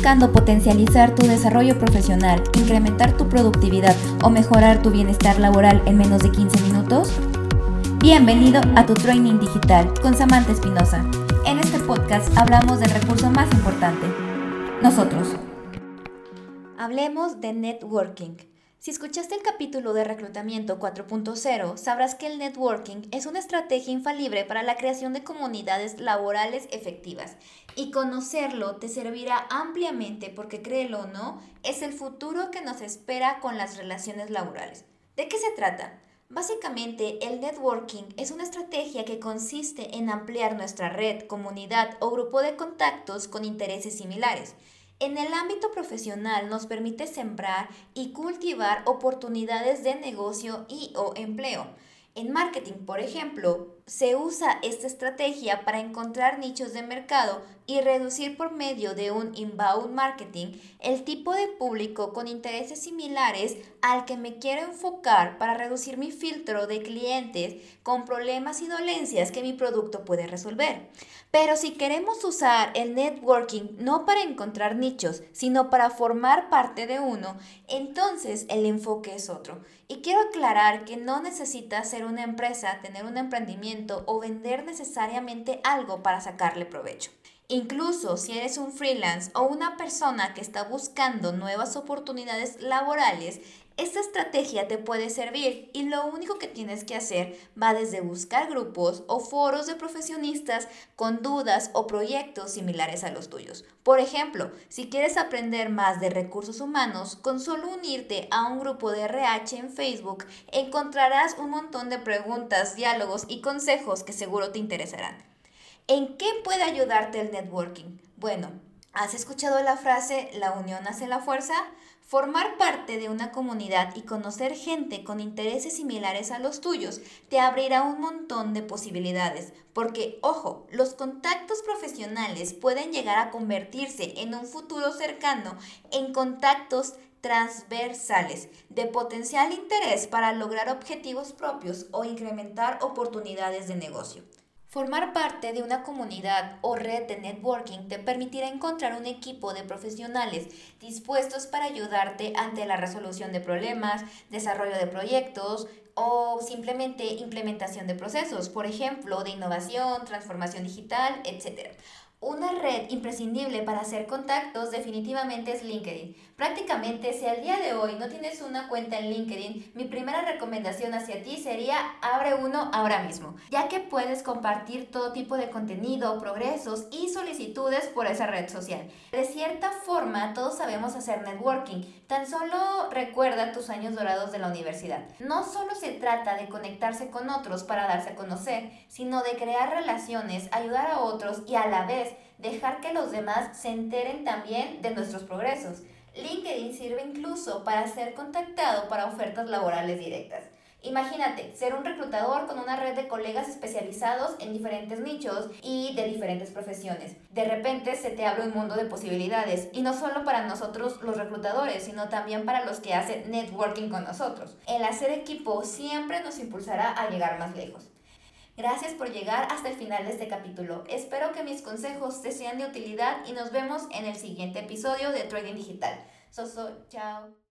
buscando potencializar tu desarrollo profesional, incrementar tu productividad o mejorar tu bienestar laboral en menos de 15 minutos? Bienvenido a tu Training Digital con Samantha Espinosa. En este podcast hablamos del recurso más importante, nosotros. Hablemos de networking. Si escuchaste el capítulo de reclutamiento 4.0, sabrás que el networking es una estrategia infalible para la creación de comunidades laborales efectivas. Y conocerlo te servirá ampliamente porque, créelo o no, es el futuro que nos espera con las relaciones laborales. ¿De qué se trata? Básicamente, el networking es una estrategia que consiste en ampliar nuestra red, comunidad o grupo de contactos con intereses similares. En el ámbito profesional nos permite sembrar y cultivar oportunidades de negocio y o empleo. En marketing, por ejemplo, se usa esta estrategia para encontrar nichos de mercado y reducir por medio de un inbound marketing el tipo de público con intereses similares al que me quiero enfocar para reducir mi filtro de clientes con problemas y dolencias que mi producto puede resolver. Pero si queremos usar el networking no para encontrar nichos, sino para formar parte de uno, entonces el enfoque es otro. Y quiero aclarar que no necesitas ser una empresa, tener un emprendimiento, o vender necesariamente algo para sacarle provecho. Incluso si eres un freelance o una persona que está buscando nuevas oportunidades laborales, esta estrategia te puede servir y lo único que tienes que hacer va desde buscar grupos o foros de profesionistas con dudas o proyectos similares a los tuyos. Por ejemplo, si quieres aprender más de recursos humanos, con solo unirte a un grupo de RH en Facebook, encontrarás un montón de preguntas, diálogos y consejos que seguro te interesarán. ¿En qué puede ayudarte el networking? Bueno, ¿has escuchado la frase la unión hace la fuerza? Formar parte de una comunidad y conocer gente con intereses similares a los tuyos te abrirá un montón de posibilidades, porque, ojo, los contactos profesionales pueden llegar a convertirse en un futuro cercano en contactos transversales de potencial interés para lograr objetivos propios o incrementar oportunidades de negocio. Formar parte de una comunidad o red de networking te permitirá encontrar un equipo de profesionales dispuestos para ayudarte ante la resolución de problemas, desarrollo de proyectos o simplemente implementación de procesos, por ejemplo, de innovación, transformación digital, etc. Una red imprescindible para hacer contactos definitivamente es LinkedIn. Prácticamente si al día de hoy no tienes una cuenta en LinkedIn, mi primera recomendación hacia ti sería abre uno ahora mismo, ya que puedes compartir todo tipo de contenido, progresos y solicitudes por esa red social. De cierta forma, todos sabemos hacer networking. Tan solo recuerda tus años dorados de la universidad. No solo se trata de conectarse con otros para darse a conocer, sino de crear relaciones, ayudar a otros y a la vez dejar que los demás se enteren también de nuestros progresos. LinkedIn sirve incluso para ser contactado para ofertas laborales directas. Imagínate ser un reclutador con una red de colegas especializados en diferentes nichos y de diferentes profesiones. De repente se te abre un mundo de posibilidades y no solo para nosotros los reclutadores, sino también para los que hacen networking con nosotros. El hacer equipo siempre nos impulsará a llegar más lejos. Gracias por llegar hasta el final de este capítulo. Espero que mis consejos te sean de utilidad y nos vemos en el siguiente episodio de Trading Digital. Soso, chao.